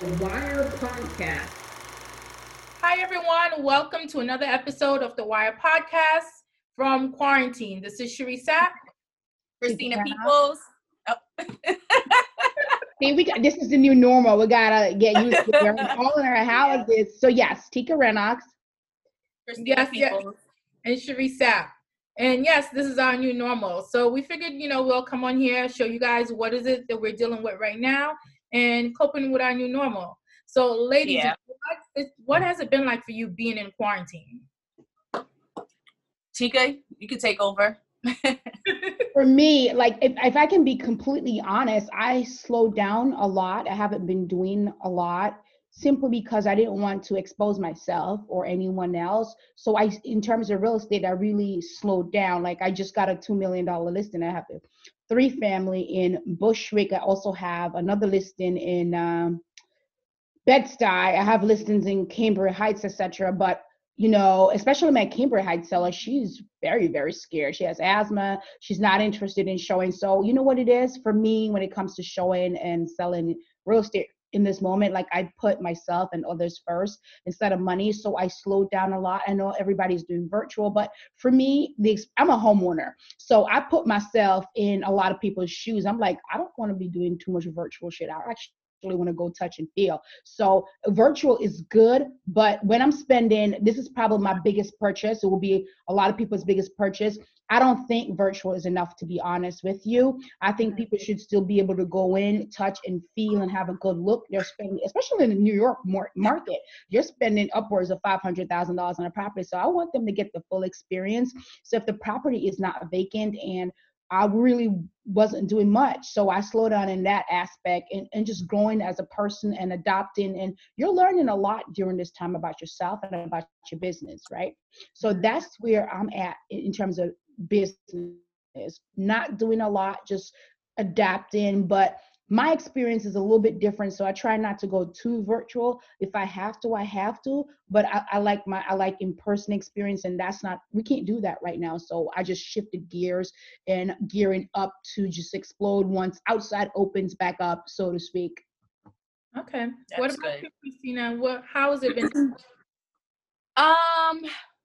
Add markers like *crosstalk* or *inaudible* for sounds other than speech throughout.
the Wire Podcast. Hi, everyone. Welcome to another episode of the Wire Podcast from quarantine. This is Cherie Sapp, Christina Peoples. Oh. *laughs* See, we got, this is the new normal. We gotta get used to it. We're *laughs* all in our houses. So yes, Tika Renox. Christina yes, Peoples. Yes. And Cherie Sapp. And yes, this is our new normal. So we figured, you know, we'll come on here, show you guys what is it that we're dealing with right now and coping with our new normal. So ladies, yeah. what, what has it been like for you being in quarantine? Tika, you can take over. *laughs* for me, like if, if I can be completely honest, I slowed down a lot. I haven't been doing a lot simply because I didn't want to expose myself or anyone else. So I, in terms of real estate, I really slowed down. Like I just got a two million dollar listing. I have a three family in Bushwick. I also have another listing in um, Bed-Stuy. I have listings in Cambria Heights, etc. But you know, especially my Cambria Heights seller, she's very, very scared. She has asthma. She's not interested in showing. So, you know what it is for me when it comes to showing and selling real estate in this moment like i put myself and others first instead of money so i slowed down a lot. I know everybody's doing virtual but for me the i'm a homeowner so i put myself in a lot of people's shoes. I'm like i don't want to be doing too much virtual shit. I actually want to go touch and feel. So virtual is good, but when I'm spending, this is probably my biggest purchase. It will be a lot of people's biggest purchase. I don't think virtual is enough to be honest with you. I think mm-hmm. people should still be able to go in, touch and feel and have a good look. They're spending, especially in the New York market, you're spending upwards of $500,000 on a property. So I want them to get the full experience. So if the property is not vacant and I really wasn't doing much. So I slowed down in that aspect and, and just growing as a person and adopting. And you're learning a lot during this time about yourself and about your business, right? So that's where I'm at in terms of business, not doing a lot, just adapting, but my experience is a little bit different so i try not to go too virtual. If i have to i have to but I, I, like my i like in-person experience and that's not we can't do that right now so i just shifted gears and gearing up to just explode once outside opens back up so to speak. Okay. That's what about good. you christina? What how has it been? *clears throat* Um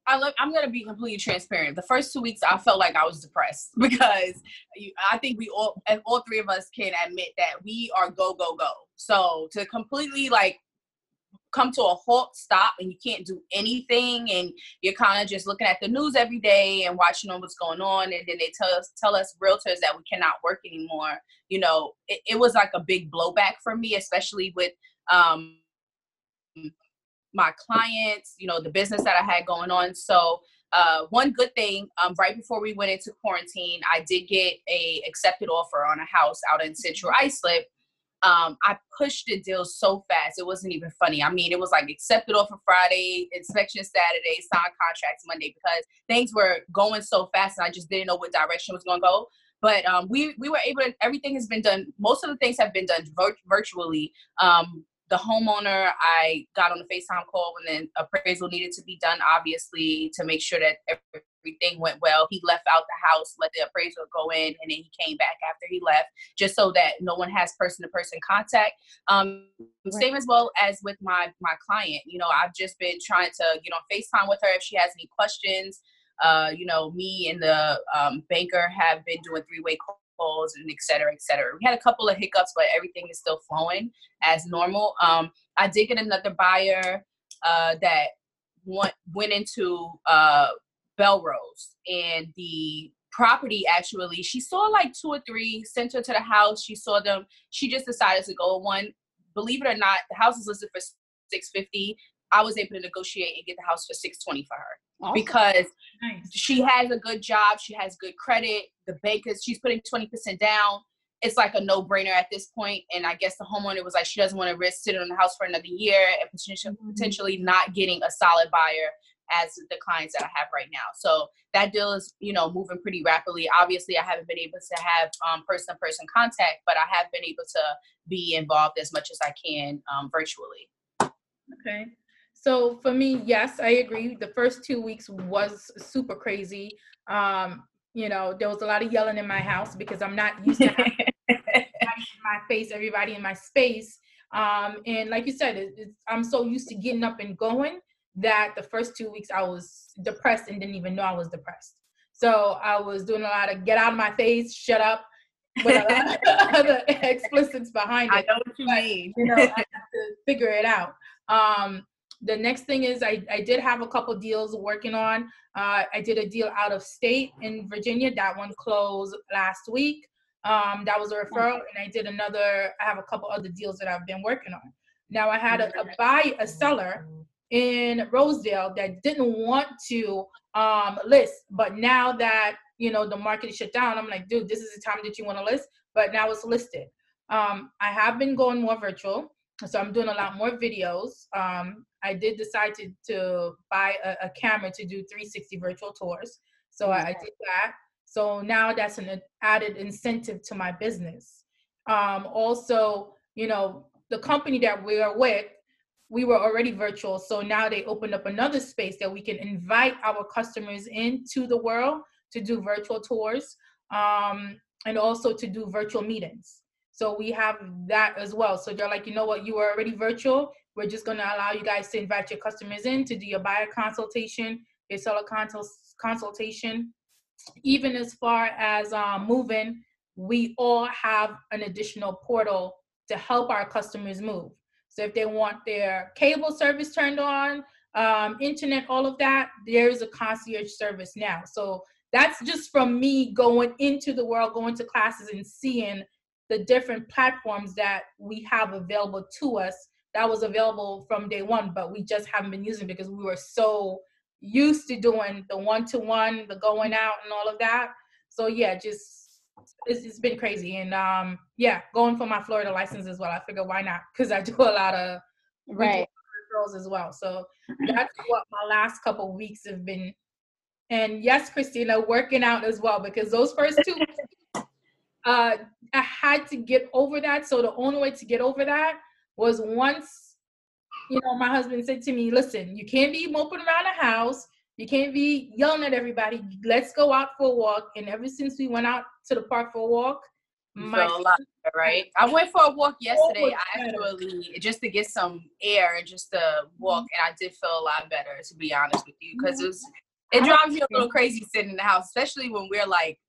I look, I'm gonna be completely transparent. The first two weeks, I felt like I was depressed *laughs* because I think we all, and all three of us can admit that we are go go go. So to completely like come to a halt, stop, and you can't do anything, and you're kind of just looking at the news every day and watching on what's going on, and then they tell us tell us realtors that we cannot work anymore. You know, it, it was like a big blowback for me, especially with um my clients, you know, the business that I had going on. So uh, one good thing, um, right before we went into quarantine, I did get a accepted offer on a house out in Central Islip. Um, I pushed the deal so fast, it wasn't even funny. I mean, it was like accepted offer Friday, inspection Saturday, signed contracts Monday because things were going so fast and I just didn't know what direction was going to go. But um, we we were able to. Everything has been done. Most of the things have been done vir- virtually. Um, the homeowner, I got on a FaceTime call when the appraisal needed to be done, obviously, to make sure that everything went well. He left out the house, let the appraisal go in, and then he came back after he left, just so that no one has person to person contact. Um, right. Same as well as with my my client. You know, I've just been trying to get on FaceTime with her if she has any questions. Uh, you know, me and the um, banker have been doing three way calls and et cetera, et cetera. We had a couple of hiccups, but everything is still flowing as normal. Um, I did get another buyer uh, that went went into uh, Bellerose, and the property actually she saw like two or three sent her to the house she saw them she just decided to go one believe it or not the house is listed for 650 i was able to negotiate and get the house for 620 for her awesome. because nice. she has a good job, she has good credit. The bankers, she's putting 20% down. It's like a no brainer at this point. And I guess the homeowner was like, she doesn't want to risk sitting on the house for another year and potentially, mm-hmm. potentially not getting a solid buyer as the clients that I have right now. So that deal is, you know, moving pretty rapidly. Obviously, I haven't been able to have um, person-person contact, but I have been able to be involved as much as I can um, virtually. Okay. So for me, yes, I agree. The first two weeks was super crazy. Um, you know, there was a lot of yelling in my house because I'm not used to having *laughs* my face, everybody in my space. Um, and like you said, it, it's, I'm so used to getting up and going that the first two weeks I was depressed and didn't even know I was depressed. So I was doing a lot of get out of my face, shut up, with a lot of *laughs* other *laughs* explicits behind it. I know what you mean. You know, I have to figure it out. Um, the next thing is I, I did have a couple deals working on. Uh, I did a deal out of state in Virginia. That one closed last week. Um, that was a referral, and I did another. I have a couple other deals that I've been working on. Now I had a, a buy a seller in Rosedale that didn't want to um, list, but now that you know the market is shut down, I'm like, dude, this is the time that you want to list. But now it's listed. Um, I have been going more virtual, so I'm doing a lot more videos. Um, I did decide to to buy a, a camera to do 360 virtual tours, so I, I did that. So now that's an added incentive to my business. Um, also, you know, the company that we are with, we were already virtual. So now they opened up another space that we can invite our customers into the world to do virtual tours um, and also to do virtual meetings. So we have that as well. So they're like, you know what, you are already virtual. We're just going to allow you guys to invite your customers in to do your buyer consultation, your seller consultation, even as far as um, moving, we all have an additional portal to help our customers move. So if they want their cable service turned on, um, internet, all of that, there's a concierge service now. So that's just from me going into the world, going to classes and seeing the different platforms that we have available to us that was available from day one, but we just haven't been using because we were so used to doing the one to one, the going out and all of that. So yeah, just it's, it's been crazy. And um yeah, going for my Florida license as well. I figure why not? Because I do a lot of right girls as well. So that's what my last couple weeks have been. And yes, Christina, working out as well because those first two uh I had to get over that. So the only way to get over that was once you know, my husband said to me, listen, you can't be moping around the house. You can't be yelling at everybody. Let's go out for a walk. And ever since we went out to the park for a walk, my a lot right? I went for a walk *laughs* yesterday, I actually, just to get some air and just to walk, mm-hmm. and I did feel a lot better, to be honest with you, because it was it drives me a little crazy sitting in the house, especially when we're like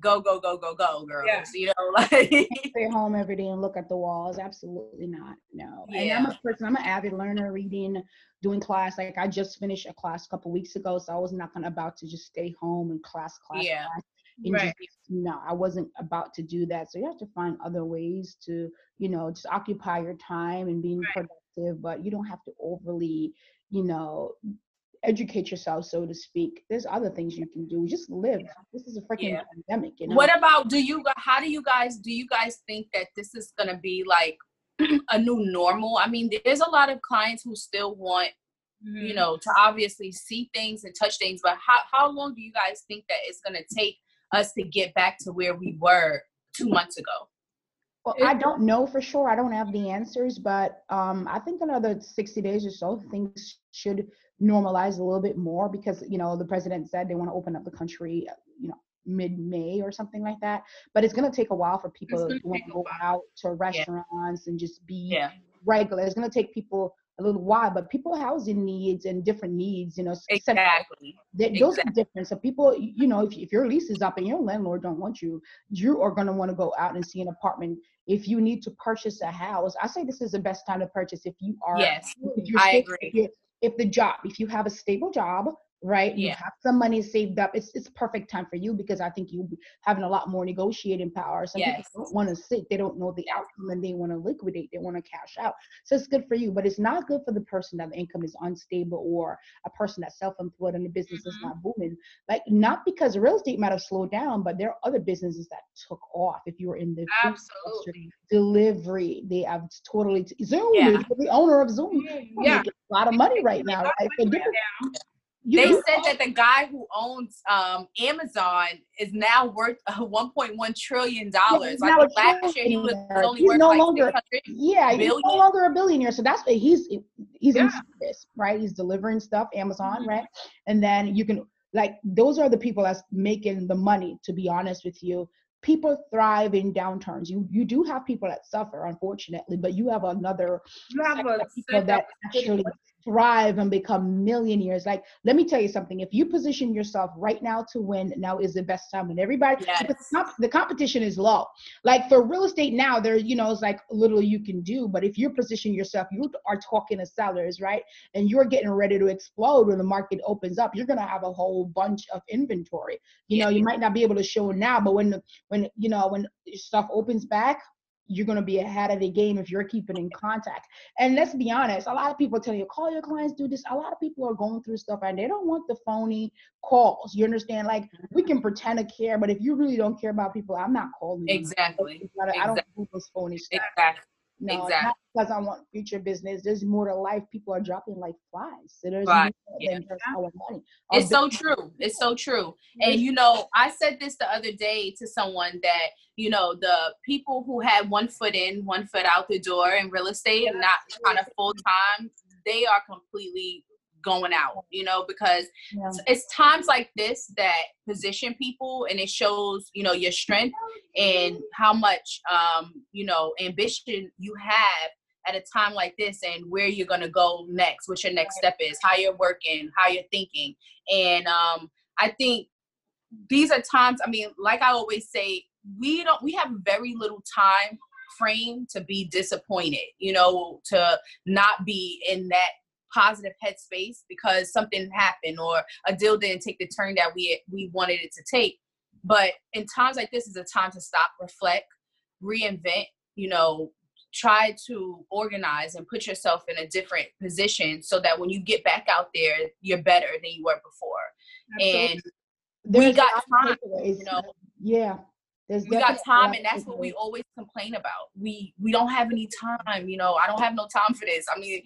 go go go go go girls yeah. you know *laughs* like stay home every day and look at the walls absolutely not no yeah. and i'm a person i'm an avid learner reading doing class like i just finished a class a couple weeks ago so i was not gonna about to just stay home and class class yeah class right. Just, no i wasn't about to do that so you have to find other ways to you know just occupy your time and being right. productive but you don't have to overly you know educate yourself, so to speak. There's other things you can do. Just live. This is a freaking yeah. pandemic. You know? What about do you? How do you guys? Do you guys think that this is gonna be like *clears throat* a new normal? I mean, there's a lot of clients who still want, mm-hmm. you know, to obviously see things and touch things. But how how long do you guys think that it's gonna take us to get back to where we were two months ago? Well, I don't know for sure. I don't have the answers, but um, I think another 60 days or so, things should normalize a little bit more because you know the president said they want to open up the country you know mid-May or something like that. But it's gonna take a while for people to want to go out to restaurants yeah. and just be yeah. regular. It's gonna take people a little while, but people housing needs and different needs, you know, exactly. They, those exactly. are different. So people, you know, if, if your lease is up and your landlord don't want you, you are going to want to go out and see an apartment. If you need to purchase a house, I say this is the best time to purchase if you are. Yes, I agree if the job, if you have a stable job, right? Yeah. You have some money saved up. It's it's perfect time for you because I think you having a lot more negotiating power. Some yes. people don't want to sit, they don't know the outcome and they want to liquidate, they want to cash out. So it's good for you, but it's not good for the person that the income is unstable or a person that's self-employed and the business mm-hmm. is not booming. Like not because real estate might have slowed down, but there are other businesses that took off. If you were in the absolutely delivery, they have totally Zoom yeah. is the owner of Zoom. Yeah. A lot of money right now. Right? You they said that the guy who owns um, Amazon is now worth uh, *laughs* 1.1 trillion dollars. Like last year, he was only he's worth no like longer, yeah, he's no longer a billionaire. So that's he's he's yeah. in service, right? He's delivering stuff, Amazon, mm-hmm. right? And then you can like those are the people that's making the money. To be honest with you, people thrive in downturns. You you do have people that suffer, unfortunately, but you have another you have a people that actually thrive and become millionaires. Like, let me tell you something. If you position yourself right now to win, now is the best time when everybody Yes. the, competition is low. Like for real estate now, there, you know, it's like little you can do. But if you're positioning yourself, you are talking to sellers, right? And you're getting ready to explode when the market opens up, you're gonna have a whole bunch of inventory. You know, you might not be able to show now, but when the when you know when stuff opens back, you're going to be ahead of the game if you're keeping in contact. And let's be honest, a lot of people tell you, call your clients, do this. A lot of people are going through stuff and they don't want the phony calls. You understand? Like, we can pretend to care, but if you really don't care about people, I'm not calling. Exactly. I don't- I don't Exactly. do those phony stuff. Exactly. Uh, no, exactly. because I want future business. There's more to life. People are dropping like flies. So there's Right, more yeah. than just our money. Our It's so true. It's so true. And you know, I said this the other day to someone that, you know, the people who had one foot in, one foot out the door in real estate, and not kind of full time, they are completely going out, you know, because Yeah. it's times like this that position people and it shows, you know, your strength and how much um, you know, ambition you have at a time like this and where you're gonna go next, what your next step is, how you're working, how you're thinking. And um, I think these are times, I mean, like I always say, we don't we have very little time frame to be disappointed, you know, to not be in that positive headspace because something happened or a deal didn't take the turn that we we wanted it to take. But in times like this is a time to stop, reflect, reinvent, you know, try to organize and put yourself in a different position so that when you get back out there, you're better than you were before. And we There's a got time, you know. Yeah. There's we got definitely a lot time and that's what we always complain about. We we don't have any time you know i don't have no time for this. I mean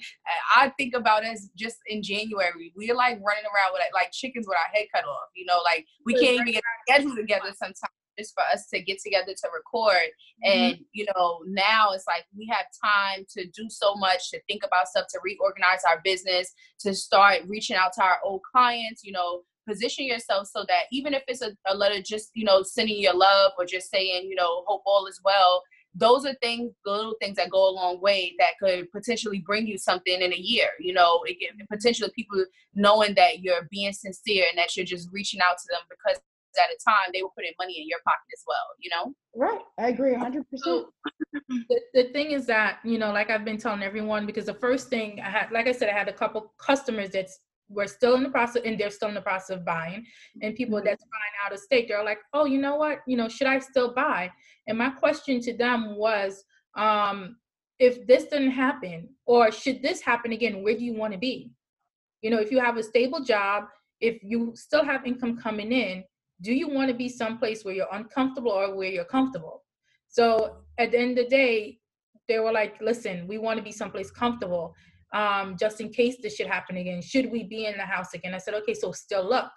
i think about us just in january. We're like running around with like chickens with our head cut off you know like we can't even get a schedule together sometimes just for us to get together to record. Mm-hmm. And you know now it's like we have time to do so much to think about stuff to reorganize our business to start reaching out to our old clients you know position yourself so that even if it's a, a letter just you know sending your love or just saying you know hope all is well those are things little things that go a long way that could potentially bring you something in a year you know it can potentially people knowing that you're being sincere and that you're just reaching out to them because at a time they were putting money in your pocket as well you know Right. I agree 100%. *laughs* the, the thing is that you know like i've been telling everyone because the first thing i had like i said i had a couple customers that's were still in the process and they're still in the process of buying. And people that's buying out of state they're like oh you know what? You know should i still buy? And my question to them was um if this didn't happen or should this happen again where do you want to be? You know if you have a stable job if you still have income coming in do you want to be someplace where you're uncomfortable or where you're comfortable? So at the end of the day, they were like, listen, we want to be someplace comfortable um, just in case this should happen again. Should we be in the house again? I said, okay, so still look.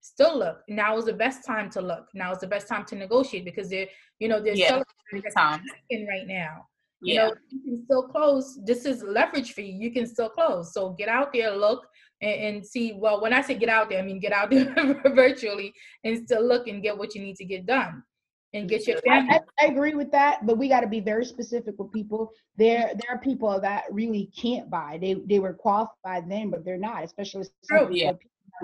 Still look. Now is the best time to look. Now is the best time to negotiate because they're, you know, they're Yeah, selling in right now. You yeah know, you can still close. This is leverage for you. You can still close. So get out there, look, and, and see. Well, when I say get out there, I mean get out there *laughs* virtually and still look and get what you need to get done and get your I, family. I, I agree with that, but we got to be very specific with people. There, there are people that really can't buy. They, they were qualified then, but they're not. Especially some True. people Yeah.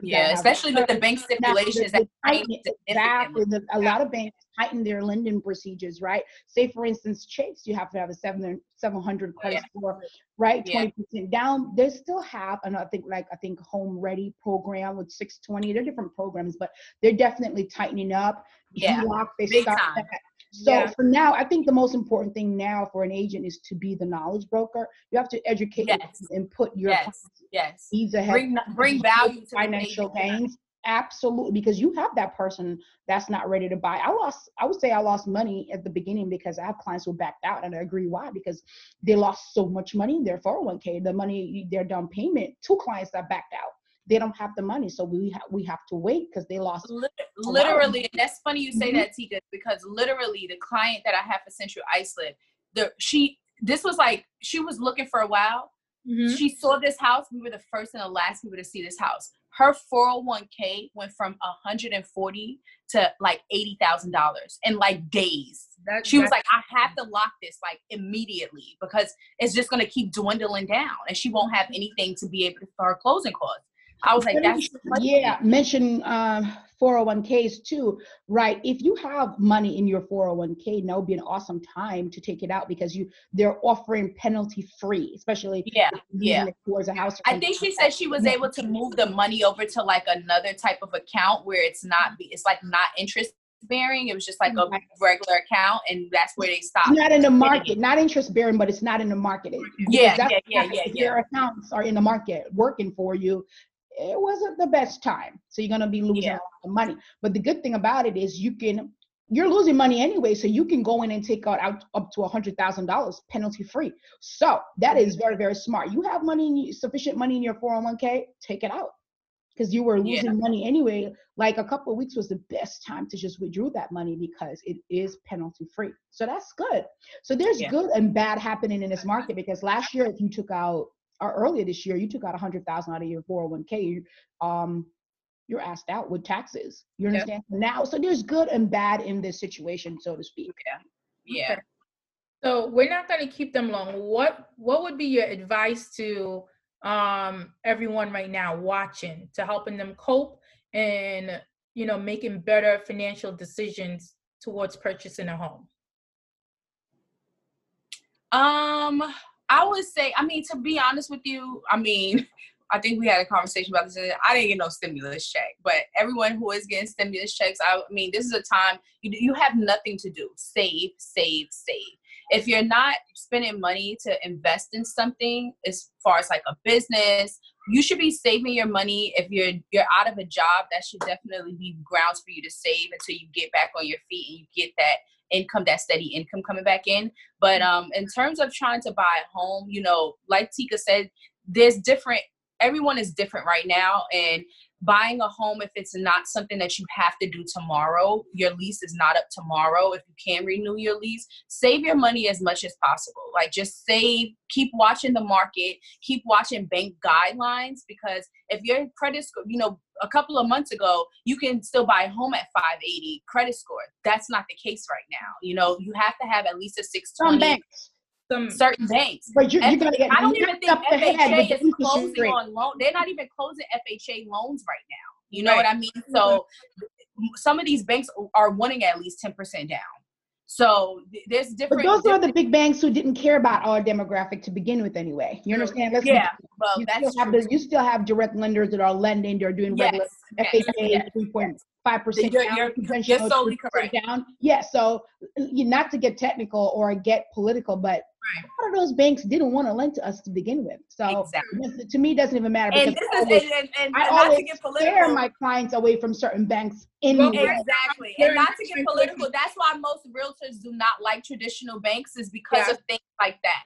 Yeah especially with the bank *laughs* stipulations that the changed tighten- significantly. exactly. The, a lot of banks tighten their lending procedures, right? Say, for instance, Chase, you have to have a seven seven hundred oh, credit score, right? Yeah. Twenty percent down. They still have, and I think like I think Home Ready program with six twenty. They're different programs, but they're definitely tightening up. Yeah, they big time. that. So Yeah. for now, I think the most important thing now for an agent is to be the knowledge broker. You have to educate Yes. and put your yes. yes. needs ahead bring bring value to financial gains. Absolutely because you have that person that's not ready to buy. I lost i would say i lost money at the beginning because i have clients who backed out and i agree why because they lost so much money in their 401k the money their down payment two clients that backed out they don't have the money so we ha- we have to wait because they lost Lit- lot of literally and that's funny you say Mhm. that tika because literally the client that i have for Central Islip the she this was like she was looking for a while Mm-hmm. She saw this house. We were the first and the last people to see this house. Her 401k went from 140 to like $80,000 in like days. That, she was like, I have to lock this like immediately because it's just going to keep dwindling down and she won't have anything to be able to, for her closing costs. I was like, that's yeah. Mention um, 401ks too, right? If you have money in your 401k, now would be an awesome time to take it out because you they're offering penalty free, especially yeah, yeah. towards a house. I think she said she was able to move the money over to like another type of account where it's not it's like not interest bearing. It was just like a regular account, and that's where they stopped. Not in the market, not interest bearing, but it's not in the market. Yeah, yeah, yeah, yeah, yeah. Your accounts are in the market working for you it wasn't the best time. So you're gonna be losing yeah. a lot of money. But the good thing about it is you can you're losing money anyway, so you can go in and take out, out up to a hundred thousand dollars penalty free. So that is very very smart. You have money, sufficient money in your 401k, take it out because you were losing yeah. money anyway. Like a couple of weeks was the best time to just withdraw that money because it is penalty free. So that's good. So there's yeah. good and bad happening in this market because last year if you took out or earlier this year, you took out a hundred thousand out of your 401k, um, you're asked out with taxes. You understand? Yep. Now, so there's good and bad in this situation, so to speak. Yeah. Yeah. Okay. So we're not going to keep them long. What What would be your advice to um, everyone right now watching to helping them cope and you know making better financial decisions towards purchasing a home? Um I would say, I mean, to be honest with you, I mean, *laughs* I think we had a conversation about this. I didn't get no stimulus check, but everyone who is getting stimulus checks, I mean, this is a time you you have nothing to do. Save, save, save. If you're not spending money to invest in something, as far as like a business, you should be saving your money. If you're you're out of a job, that should definitely be grounds for you to save until you get back on your feet and you get that income, that steady income coming back in. But um, in terms of trying to buy a home, you know, like Tika said, there's different. Everyone is different right now, and buying a home if it's not something that you have to do tomorrow your lease is not up tomorrow if you can renew your lease save your money as much as possible. Like just save keep watching the market keep watching bank guidelines because if your credit score you know a couple of months ago you can still buy a home at 580 credit score. That's not the case right now you know you have to have at least a 620 Some banks some certain banks. But you're, you're gonna get I don't even think FHA is closing on loan. They're not even closing FHA loans right now. You know right. what I mean? So mm-hmm. some of these banks are wanting at least 10% down. So there's different. But those different, are the big banks who didn't care about our demographic to begin with, anyway. You understand? Let's yeah, well, you that's still have the, you still have direct lenders that are lending. They're doing yes, regular yes, FHA three point five percent You're, you're, you're solely correct. Down. Yeah. So you not to get technical or get political, but Right. A lot of those banks didn't want to lend to us to begin with. So exactly. to me, it doesn't even matter. And this is, and, and, and I always scare my clients away from certain banks. Anyway. Exactly. And not to get political, that's why most realtors do not like traditional banks is because yeah. of things like that.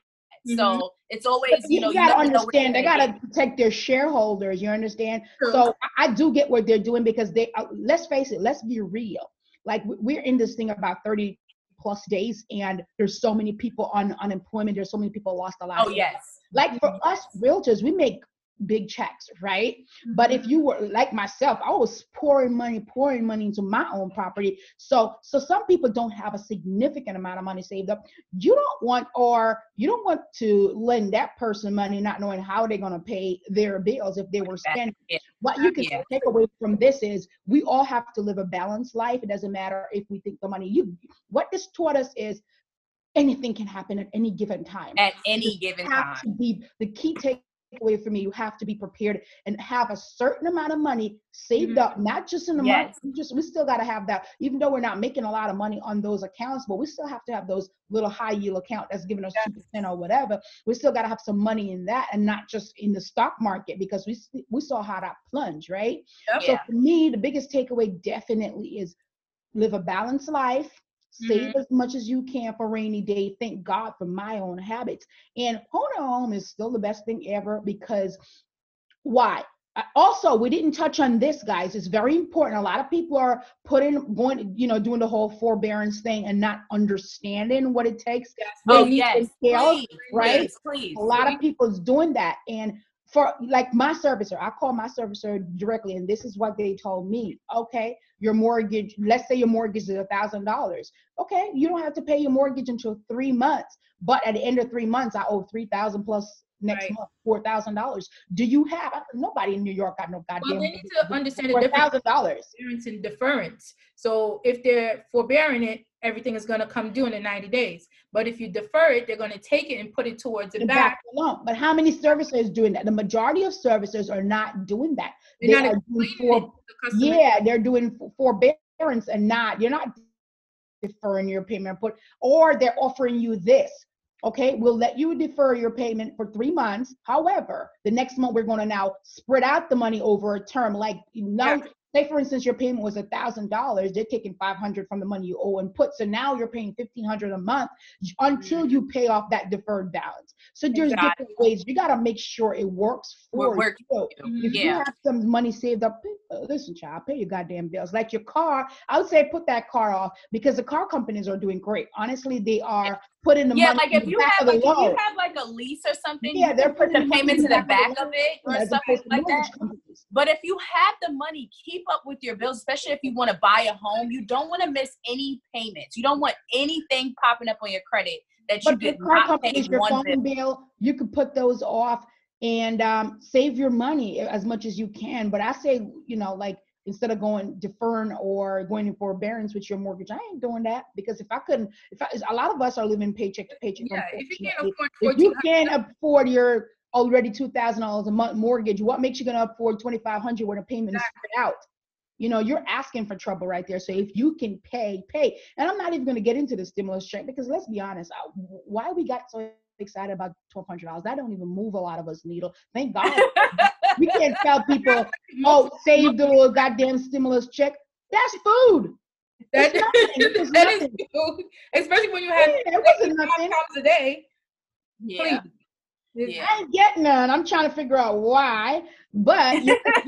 Mm-hmm. So it's always you, you know you gotta understand they gotta protect their shareholders. You understand? So I do get what they're doing because they uh, let's face it, let's be real. Like we're in this thing about 30 plus days and there's so many people on unemployment there's so many people lost a lot oh yes. Like for mm-hmm. us realtors we make big checks, right? Mm-hmm. But if you were like myself, I was pouring money, pouring money into my own property. So so some people don't have a significant amount of money saved up. You don't want or you don't want to lend that person money not knowing how they're gonna pay their bills if they were spending. What you can yeah. take away from this is we all have to live a balanced life. It doesn't matter if we think the money you what this taught us is anything can happen at any given time. At any given time. To be the key take away from me. You have to be prepared and have a certain amount of money saved mm-hmm. up, not just in the yes. month. We just we still got to have that, even though we're not making a lot of money on those accounts, but we still have to have those little high yield account that's giving us two yes. percent or whatever. We still got to have some money in that, and not just in the stock market because we we saw how that plunge, right? Yep. So yeah. for me, the biggest takeaway definitely is live a balanced life Save mm-hmm. as much as you can for rainy day. Thank God for my own habits. And owning a home is still the best thing ever because why? Uh, also, we didn't touch on this, guys. It's very important. A lot of people are putting, going, you know, doing the whole forbearance thing and not understanding what it takes. Yes. Oh, yes. Entails, please, right? Please. A lot of people is doing that. And for like my servicer, I call my servicer directly, and this is what they told me. Okay, your mortgage, let's say your mortgage is a thousand dollars. Okay, you don't have to pay your mortgage until three months, but at the end of three months, I owe three thousand plus next right. month four thousand dollars. Do you have nobody in New York got no goddamn? Well, they need to understand the difference dollars forbearance and deference. So if they're forbearing it, everything is going to come due in the ninety days. But if you defer it, they're going to take it and put it towards the, back. back loan. But how many servicers doing that? The majority of servicers are not doing that. They're they are doing for, the yeah, they're doing forbearance and not. You're not deferring your payment, but or they're offering you this Okay, we'll let you defer your payment for three months. However, the next month we're going to now spread out the money over a term. Like now, yeah say for instance your payment was a thousand dollars they're taking 500 from the money you owe and put so now you're paying 1500 a month until you pay off that deferred balance so there's exactly. different ways you got to make sure it works for Work, you if yeah. you have some money saved up uh, listen child pay your goddamn bills like your car i would say put that car off because the car companies are doing great honestly they are putting the yeah, money like if you have like, if you have like a lease or something, yeah, they're putting the payment to the back of it or something like that. Companies. But if you have the money, keep up with your bills, especially if you want to buy a home. You don't want to miss any payments. You don't want anything popping up on your credit that you but did not pay your one phone bill. bill. You could put those off and um, save your money as much as you can. But I say, you know, like instead of going deferring or going in forbearance with your mortgage. I ain't doing that because if I couldn't, if I, a lot of us are living paycheck to paycheck. Yeah, if you can't afford, if you can't afford your already two thousand dollars a month mortgage, what makes you gonna afford twenty five hundred when the payment is spread out? You know, you're asking for trouble right there. So if you can pay, pay. And I'm not even going to get into the stimulus check because let's be honest, why we got so excited about twelve hundred dollars? That don't even move a lot of us needle. Thank God. *laughs* we can't tell people, *laughs* oh, save the little goddamn stimulus check. That's food. That, *laughs* that is food, especially when you have yeah, it wasn't nothing. times a day. Yeah. yeah. I ain't getting none. I'm trying to figure out why, but *laughs*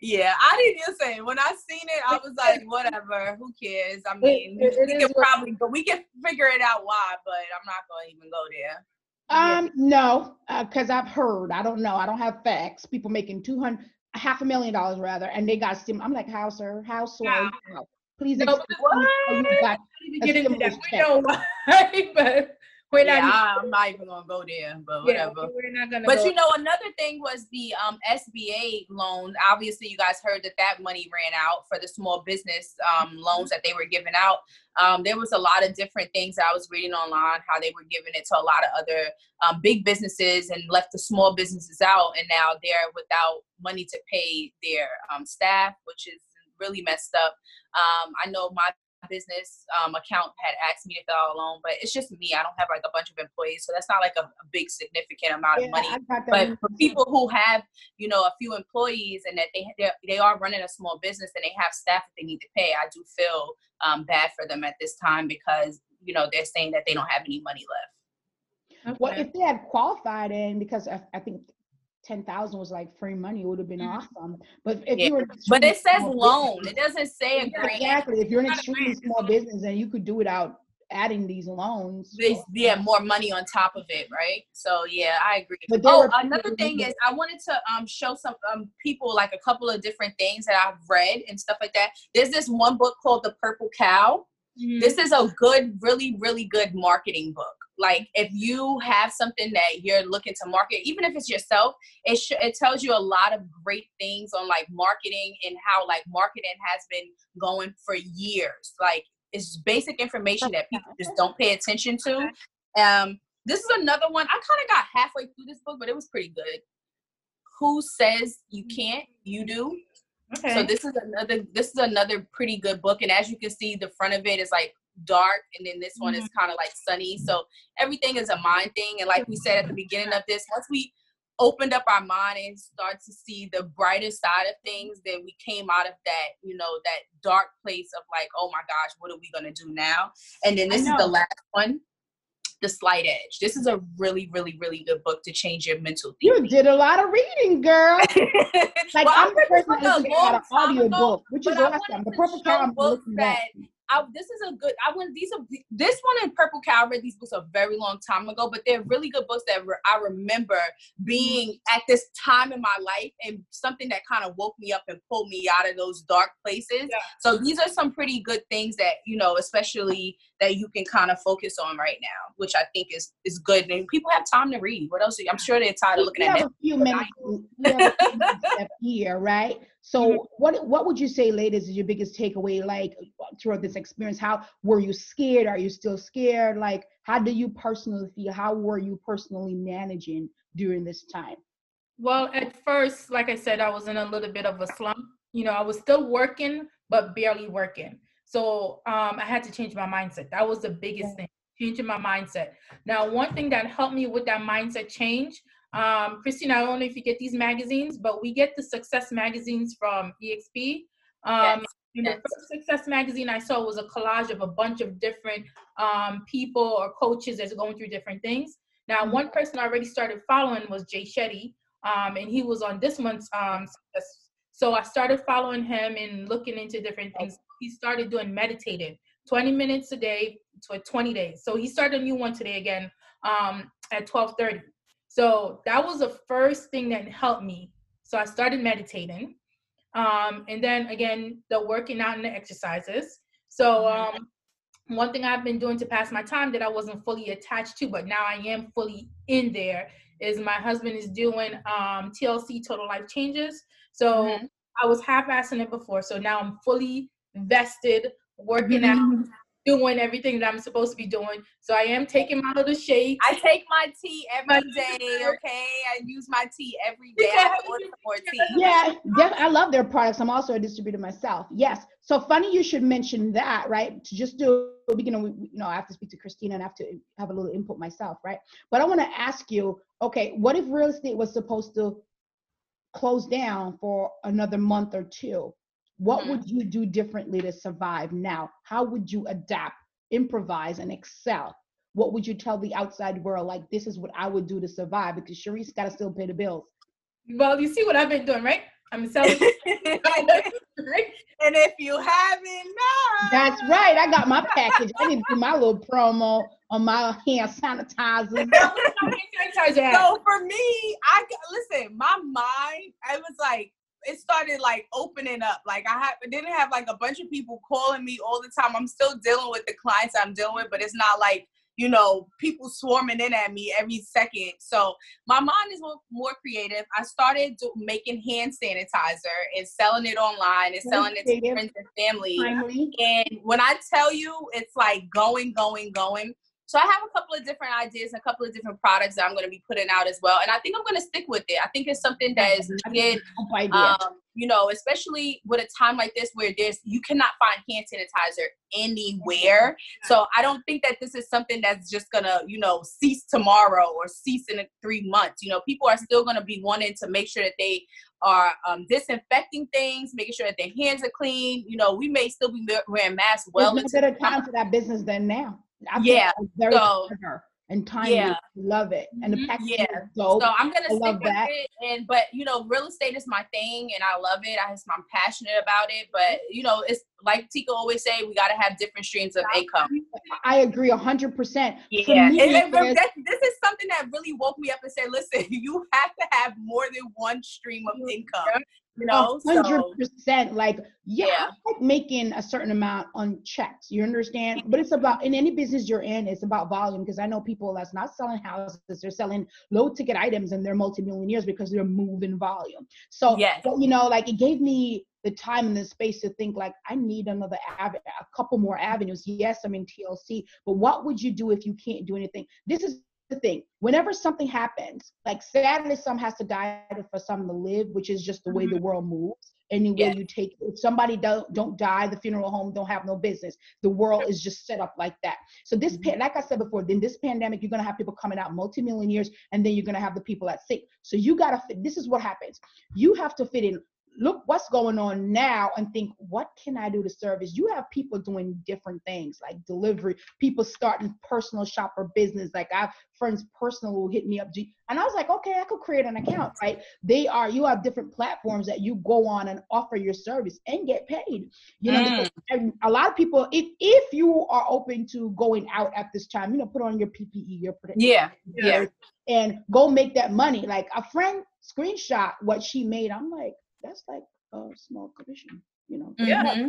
yeah, I did the same. When I seen it, I was like, whatever, who cares? I mean, it, it we can probably, but we can figure it out why, but I'm not gonna even go there. Um, no, because uh, I've heard. I don't know. I don't have facts. People making two hundred, half a million dollars rather, and they got. I'm like, how, sir? How, sir? How? Please no, explain. You got get into that. We know *laughs* why, but we're yeah, not, I'm not even gonna go there, but whatever. Yeah, we're not gonna. But go. you know, another thing was the um, SBA loan. Obviously, you guys heard that that money ran out for the small business um, loans that they were giving out. Um, there was a lot of different things I was reading online how they were giving it to a lot of other um, big businesses and left the small businesses out, and now they're without money to pay their um, staff, which is really messed up. Um, I know my business um, account had asked me to fill out a loan, but it's just me. I don't have like a bunch of employees, so that's not like a, a big significant amount yeah, of money. But for people who have, you know, a few employees and that they they are running a small business and they have staff that they need to pay, I do feel um, bad for them at this time because you know they're saying that they don't have any money left. Okay. Well, if they had qualified in, because I, I think ten thousand was like free money, it would have been mm-hmm. awesome. But if yeah. you were, but it says loan. Business, it doesn't say a grant. Exactly. If you're an extremely small business and you could do it out adding these loans, they, yeah, more money on top of it, right? So yeah, I agree. But oh, another thing is, I wanted to um show some um people like a couple of different things that I've read and stuff like that. There's this one book called The Purple Cow. Mm-hmm. This is a good, really, really good marketing book like if you have something that you're looking to market even if it's yourself it sh- it tells you a lot of great things on like marketing and how like marketing has been going for years. Like it's basic information that people just don't pay attention to. Um this is another one. I kind of got halfway through this book but it was pretty good. Who says you can't you do. Okay. so this is another this is another pretty good book and as you can see the front of it is like dark and then this one is mm-hmm. kind of like sunny so everything is a mind thing and like we said at the beginning of this once we opened up our mind and start to see the brighter side of things then we came out of that you know that dark place of like oh my gosh what are we going to do now and then this is the last one The Slight Edge. This is a really, really, really good book to change your mental You did a lot of reading, girl. *laughs* Like Well, I'm the person that to an audio book, which is awesome. The Purple show I'm looking that at. I, this is a good. I went these are this one and Purple Cow. I read these books a very long time ago, but they're really good books that re- I remember being mm-hmm. at this time in my life and something that kind of woke me up and pulled me out of those dark places. Yeah. So these are some pretty good things that you know, especially that you can kind of focus on right now, which I think is is good. And people have time to read. What else? I'm sure they're tired of looking we at have Netflix. a few minutes. We have a few minutes left here, right? So, Mm-hmm. what what would you say, ladies, is your biggest takeaway? Like throughout this experience, how were you scared? Are you still scared? Like, how do you personally feel? How were you personally managing during this time? Well, at first, like I said, I was in a little bit of a slump. You know, I was still working, but barely working. So um, I had to change my mindset. That was the biggest thing, changing my mindset. Now, one thing that helped me with that mindset change, um, Christine, I don't know if you get these magazines, but we get the success magazines from EXP. Um, Yes, and the first success magazine I saw was a collage of a bunch of different um, people or coaches that's going through different things. Now, Mm-hmm. one person I already started following was Jay Shetty, um, and he was on this month's um, success. So I started following him and looking into different things. He started doing meditative, 20 minutes a day for 20 days. So he started a new one today again um, at 12:30. So that was the first thing that helped me. So I started meditating, um, and then again the working out and the exercises. So um, one thing I've been doing to pass my time that I wasn't fully attached to, but now I am fully in there, is my husband is doing um, TLC Total Life Changes. So Mhm. I was half-assing it before, so now I'm fully vested, working out, doing everything that I'm supposed to be doing. So I am taking my little shake. I take my tea every day, okay? I use my tea every day. I order more tea. Yeah, def- I love their products. I'm also a distributor myself. Yes. So funny you should mention that, right? To just do, you know, we, you know, I have to speak to Christina and I have to have a little input myself, right? But I want to ask you, okay, what if real estate was supposed to close down for another month or two? What Mhm. would you do differently to survive now? How would you adapt, improvise, and excel? What would you tell the outside world? Like, this is what I would do to survive because Sharice got to still pay the bills. Well, you see what I've been doing, right? I'm selling, *laughs* right? And if you haven't known, That's right. I got my package. I need to do my little promo on my hand sanitizer. *laughs* Sanitizer. So for me, I g- listen. My mind, I was like, it started like opening up. Like I I didn't have like a bunch of people calling me all the time. I'm still dealing with the clients I'm dealing with, but it's not like you know people swarming in at me every second. So my mind is more, more creative. I started do, making hand sanitizer and selling it online and selling it to friends and family. And when I tell you, it's like going, going, going. So I have a couple of different ideas, and a couple of different products that I'm going to be putting out as well. And I think I'm going to stick with it. I think it's something that is needed, um, you know, especially with a time like this where there's you cannot find hand sanitizer anywhere. So I don't think that this is something that's just gonna, you know, cease tomorrow or cease in three months. You know, people are still gonna be wanting to make sure that they are um, disinfecting things, making sure that their hands are clean. You know, we may still be wearing masks well There's no better time for that business than now. I think Yeah, that's very so- clever and timely. Yeah. Love it. And the Mhm. packaging Yeah. is dope. So I'm gonna I love stick with that. it, and but you know, real estate is my thing, and I love it. I, I'm passionate about it, but you know, it's like Tika always say, we got to have different streams of income. I agree a hundred percent. Yeah, me, and, and it's- that, this is something that really woke me up and said, listen, *laughs* you have to have more than one stream of income. You know, hundred so percent. Like, yeah, Yeah. Like making a certain amount on checks. You understand? But it's about in any business you're in, it's about volume. Because I know people that's not selling houses, they're selling low ticket items, and they're multimillionaires because they're moving volume. So, Yes. but, you know, like it gave me the time and the space to think like I need another ave- a couple more avenues. Yes, I'm in TLC, but what would you do if you can't do anything? This is the thing. Whenever something happens, like sadly, some has to die for some to live, which is just the way the mm-hmm. world moves. Any way Yeah. you take, if somebody don't don't die, the funeral home don't have no business. The world is just set up like that. So this, mm-hmm. pa- like I said before, then this pandemic, you're gonna have people coming out multimillionaires, and then you're gonna have the people at sick. So you gotta fit. This is what happens. You have to fit in look what's going on now and think, what can I do to service? You have people doing different things like delivery, people starting personal shopper business. Like I have friends personal who hit me up. And I was like, okay, I could create an account, right? They are, you have different platforms that you go on and offer your service and get paid. You know, mm. and a lot of people, if if you are open to going out at this time, you know, put on your PPE, your yeah, yeah, and go make that money. Like a friend screenshot what she made. I'm like, that's like a small commission, you know. Mm-hmm.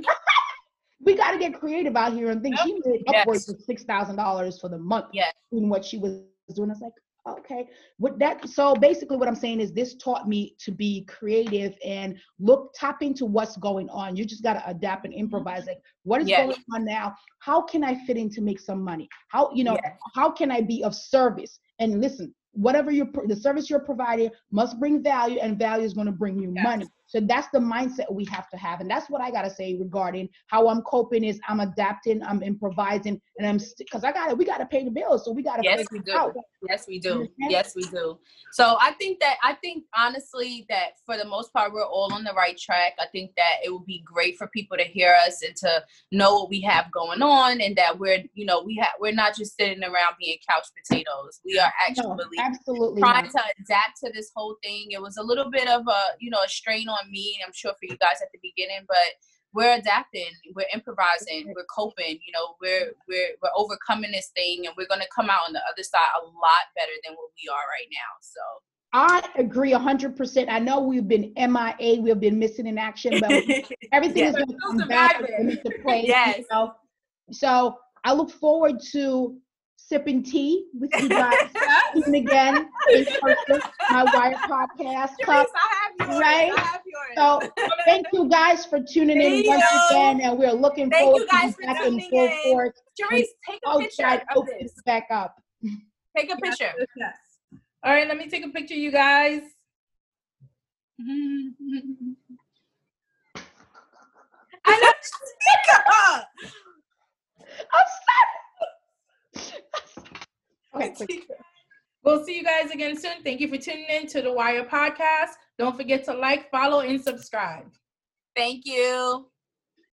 *laughs* we got to get creative out here and think yep. she made upwards yes. of six thousand dollars for the month yes. in what she was doing. I was like, okay with that so basically what i'm saying is this taught me to be creative and look tap into what's going on you just got to adapt and improvise like what is going on now how can i fit in to make some money how you know how can i be of service and listen whatever you're the service you're providing must bring value and value is going to bring you yes. money so that's the mindset we have to have. And that's what i got to say regarding how i'm coping is i'm adapting i'm improvising and i'm because st- i gotta we gotta pay the bills so we gotta yes we do. out. yes we do. Yes we do. So i think that i think honestly that for the most part we're all on the right track. I think that it would be great for people to hear us and to know what we have going on and that we're you know we have we're not just sitting around being couch potatoes. We are actually no, absolutely trying not. to adapt to this whole thing. It was a little bit of a you know a strain on me i'm sure for you guys at the beginning but we're adapting we're improvising we're coping you know we're we're we're overcoming this thing and we're going to come out on the other side a lot better than what we are right now so I agree 100%. I know we've been MIA, we've been missing in action, but *laughs* everything yes. is going to come back into play. Yes. So I look forward to sipping tea with you guys *laughs* soon again in person, my Wire podcast. Cup, right? So thank you guys for tuning in once again, and we're looking thank forward to be back in full force. Therese, take a picture of this. Back up. Take a picture. Yes, yes. All right, let me take a picture, you guys. I know. *laughs* I'm sorry. Okay. We'll see you guys again soon. Thank you for tuning in to the Wire Podcast. Don't forget to like, follow, and subscribe. Thank you.